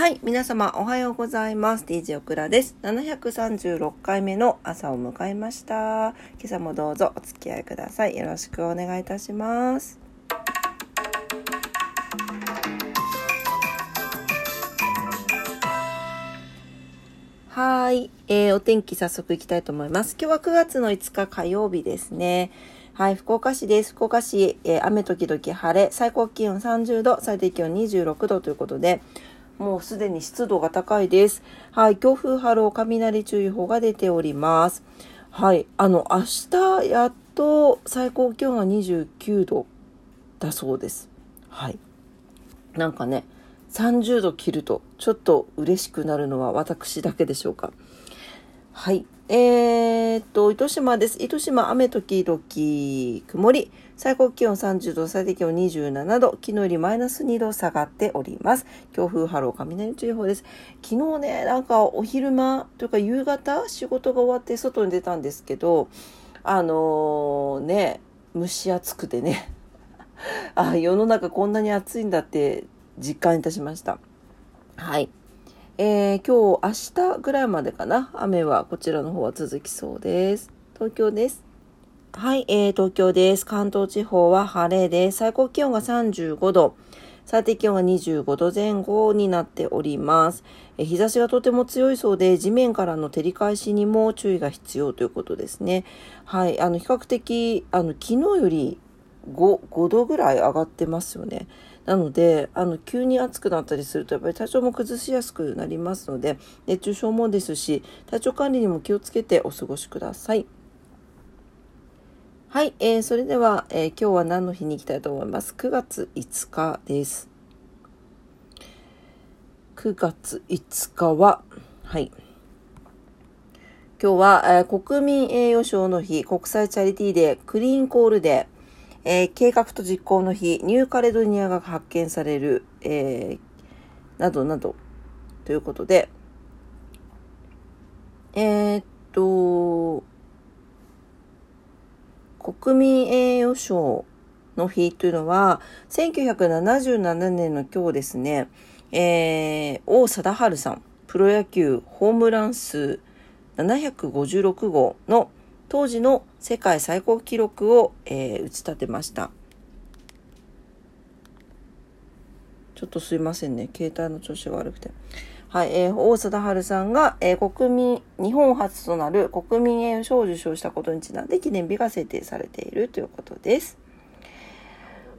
はい、皆様おはようございます。DJ オクラです。736回目の朝を迎えました。今朝もどうぞお付き合いください。よろしくお願いいたします。はい、えー、お天気早速いきたいと思います。今日は9月の5日火曜日ですね。はい、福岡市です。福岡市、えー、雨時々晴れ、最高気温30度、最低気温26度ということで、もうすでに湿度が高いです。はい、強風波浪雷注意報が出ております。はい、あの、明日やっと最高気温が29度だそうです。はい。なんかね、30度切るとちょっと嬉しくなるのは私だけでしょうか。はい。えー、っと、糸島です。糸島雨時々曇り。最高気温30度、最低気温27度。昨日よりマイナス2度下がっております。強風波浪雷注意報です。昨日ね、なんかお昼間というか夕方仕事が終わって外に出たんですけど、あのー、ね、蒸し暑くてね。あ、世の中こんなに暑いんだって実感いたしました。はい。えー、今日明日ぐらいまでかな雨はこちらの方は続きそうです東京ですはい、えー、東京です関東地方は晴れで最高気温が35度最低気温が25度前後になっております。え日差しがとても強いそうで、地面からの照り返しにも注意が必要ということですね。はい、あの、比較的、あの、昨日より5、5度ぐらい上がってますよね。なので、あの、急に暑くなったりすると、やっぱり体調も崩しやすくなりますので、熱中症もですし、体調管理にも気をつけてお過ごしください。はい、えー、それでは、えー、今日は何の日に行きたいと思います？9月5日です。9月5日は、はい。今日は、えー、国民栄誉賞の日、国際チャリティーデー、クリーンコールデー、えー、計画と実行の日、ニューカレドニアが発見される、えー、などなど、ということで、えー、っと、国民栄誉賞の日というのは、1977年の今日ですね、えー、王貞治さん、プロ野球ホームラン数756号の当時の世界最高記録を、えー、打ち立てました。ちょっとすいませんね。携帯の調子が悪くて。はい、えー、大貞治さんが、えー、国民日本初となる国民栄誉賞を受賞したことにちなんで記念日が制定されているということです。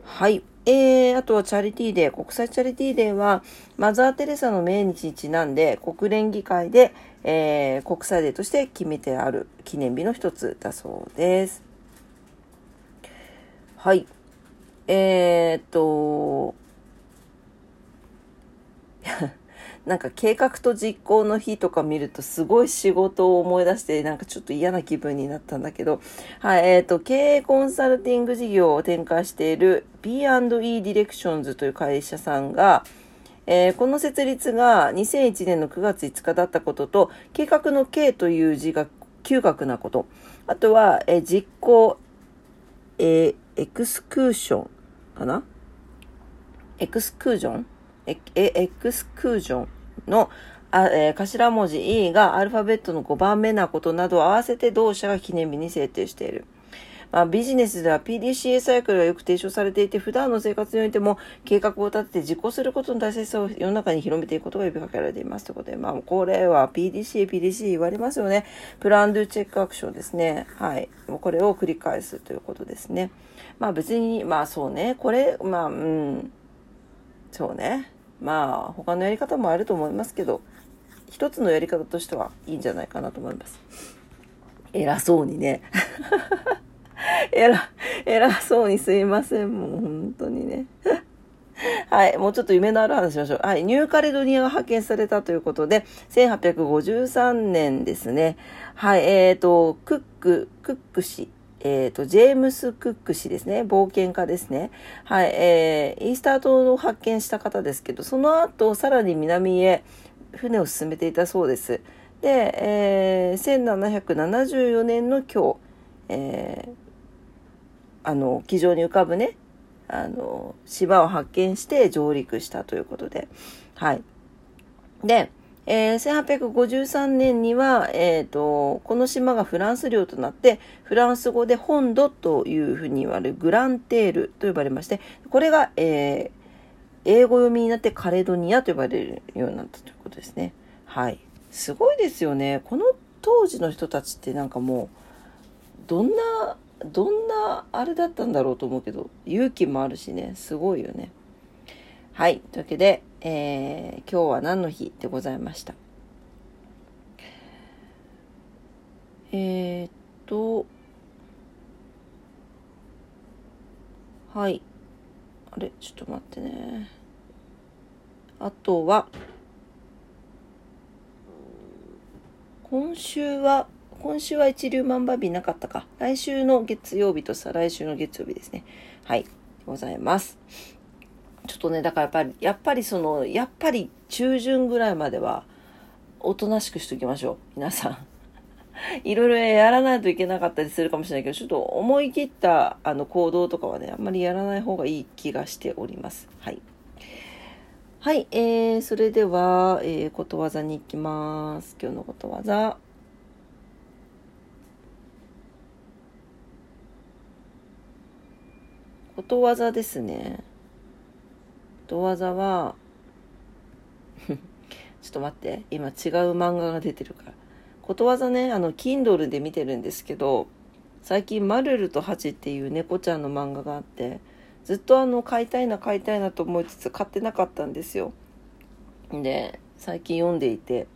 はいえー、あとはチャリティーデー、国際チャリティーデーは、マザー・テレサの命日にちなんで、国連議会で、えー、国際デーとして決めてある記念日の一つだそうです。はい。えー、っと、なんか計画と実行の日とか見るとすごい仕事を思い出してなんかちょっと嫌な気分になったんだけど、はい、えっ、ー、と、経営コンサルティング事業を展開している B&E ディレクションズという会社さんが、えー、この設立が2001年の9月5日だったことと、計画の K という字が嗅覚なこと、あとは、えー、実行、えー、エクスクーションかな？エクスクージョン？エエクスクージョンのあ、えー、頭文字 E がアルファベットの5番目なことなどを合わせて同社が記念日に制定している。まあ、ビジネスでは PDCA サイクルがよく提唱されていて、普段の生活においても計画を立てて実行することの大切さを世の中に広めていくことが呼びかけられています。ということで、まあ、これは PDCA、PDCA 言われますよね。プランドゥチェックアクションですね。はい。これを繰り返すということですね。まあ別に、まあそうね。これ、まあ、うん。そうね。まあ他のやり方もあると思いますけど一つのやり方としてはいいんじゃないかなと思います偉そうにね 偉偉そうにすいませんもう本当にね はい。もうちょっと夢のある話しましょう。はい。ニューカレドニアが派遣されたということで、1853年ですね。はい。えっ、ー、と、クック、クック氏えっ、ー、と、ジェームス・クック氏ですね。冒険家ですね。はい。えー、イースター島を発見した方ですけど、その後、さらに南へ船を進めていたそうです。で、えー、1774年の今日、えー、あの、机上に浮かぶね、あの、島を発見して上陸したということで、はい。で、えー、1853年には、えーと、この島がフランス領となってフランス語で本土というふうに言われるグランテールと呼ばれましてこれが、えー、英語読みになってカレドニアと呼ばれるようになったということですね。はい。すごいですよね。この当時の人たちってなんかもうどんなどんなあれだったんだろうと思うけど勇気もあるしねすごいよね。はい。というわけで、えー、今日は何の日でございました？えー、っと、はい。あれ、ちょっと待ってね。あとは、今週は、今週は一粒万倍日なかったか。来週の月曜日と再来週の月曜日ですね。はい。ございます。とね、だからやっぱり、やっぱりその、やっぱり中旬ぐらいまでは、おとなしくしときましょう。皆さん。いろいろやらないといけなかったりするかもしれないけど、ちょっと思い切ったあの行動とかはね、あんまりやらない方がいい気がしております。はい。はい、えー、それでは、えー、ことわざに行きます。今日のことわざ。ことわざですね。ことわざは ちょっと待って。今違う漫画が出てるから。ことわざね、あの、Kindle で見てるんですけど、最近、マルルとハチっていう猫ちゃんの漫画があって、ずっとあの、買いたいな、買いたいなと思いつつ買ってなかったんですよ。で、最近読んでいて、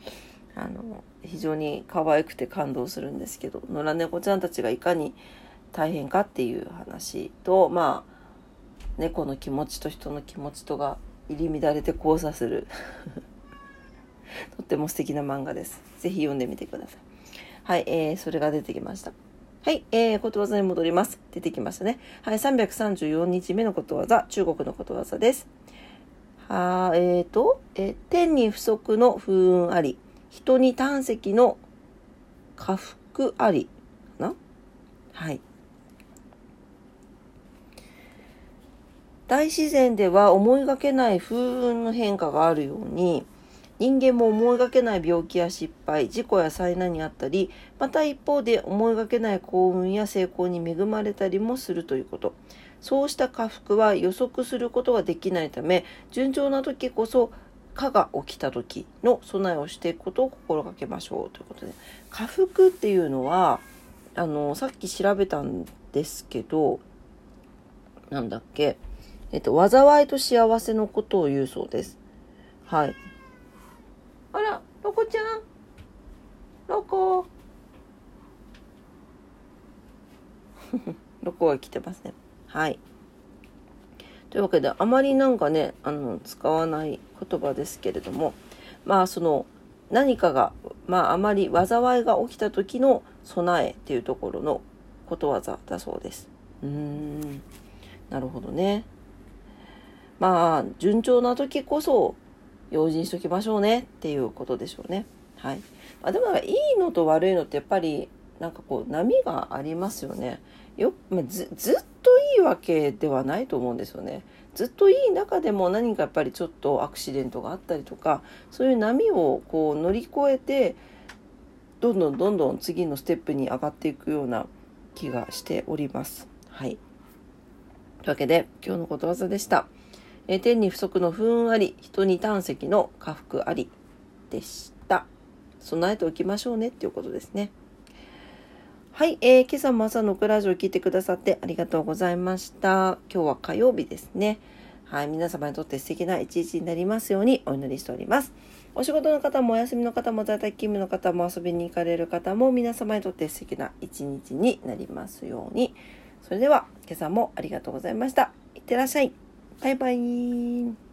あの、非常に可愛くて感動するんですけど、野良猫ちゃんたちがいかに大変かっていう話と、まあ、猫の気持ちと人の気持ちとが入り乱れて交差する とっても素敵な漫画です。ぜひ読んでみてください。はい、えー、それが出てきました。はい、えー、ことわざに戻ります。出てきましたね。はい、334日目のことわざ、中国のことわざです。はーえーと、えー、天に不足の風雲あり、人に胆石の下腹あり、かな？はい。大自然では思いがけない風雲の変化があるように人間も思いがけない病気や失敗事故や災難にあったりまた一方で思いがけない幸運や成功に恵まれたりもするということ。そうした下腹は予測することができないため順調な時こそ蚊が起きた時の備えをしていくことを心がけましょうということで。下腹っていうのはあのさっき調べたんですけどなんだっけ？えっと、災いと幸せのことを言うそうです。はい。あら、ロコちゃん？ロコ。ロコが来てますね。はい。というわけで、あまりなんかね、あの、使わない言葉ですけれども、まあ、その、何かが、まあ、あまり災いが起きた時の備えっていうところのことわざだそうです。うーん。なるほどね。まあ、順調な時こそ用心しときましょうねっていうことでしょうね。はい。まあ、でもなんかいいのと悪いのってやっぱりなんかこう波がありますよね。よまあ、ずずっといいわけではないと思うんですよね。ずっといい中でも何かやっぱりちょっとアクシデントがあったりとかそういう波をこう乗り越えてどんどんどんどん次のステップに上がっていくような気がしております。はい。というわけで今日のことわざでした。え天に不足の不運あり、人に胆石の下腹ありでした。備えておきましょうねっていうことですね。はい、えー、今朝も朝のクラジオを聞いてくださってありがとうございました。今日は火曜日ですね。はい、皆様にとって素敵な一日になりますようにお祈りしております。お仕事の方もお休みの方も在宅勤務の方も遊びに行かれる方も皆様にとって素敵な一日になりますように。それでは今朝もありがとうございました。いってらっしゃい。バイバイ。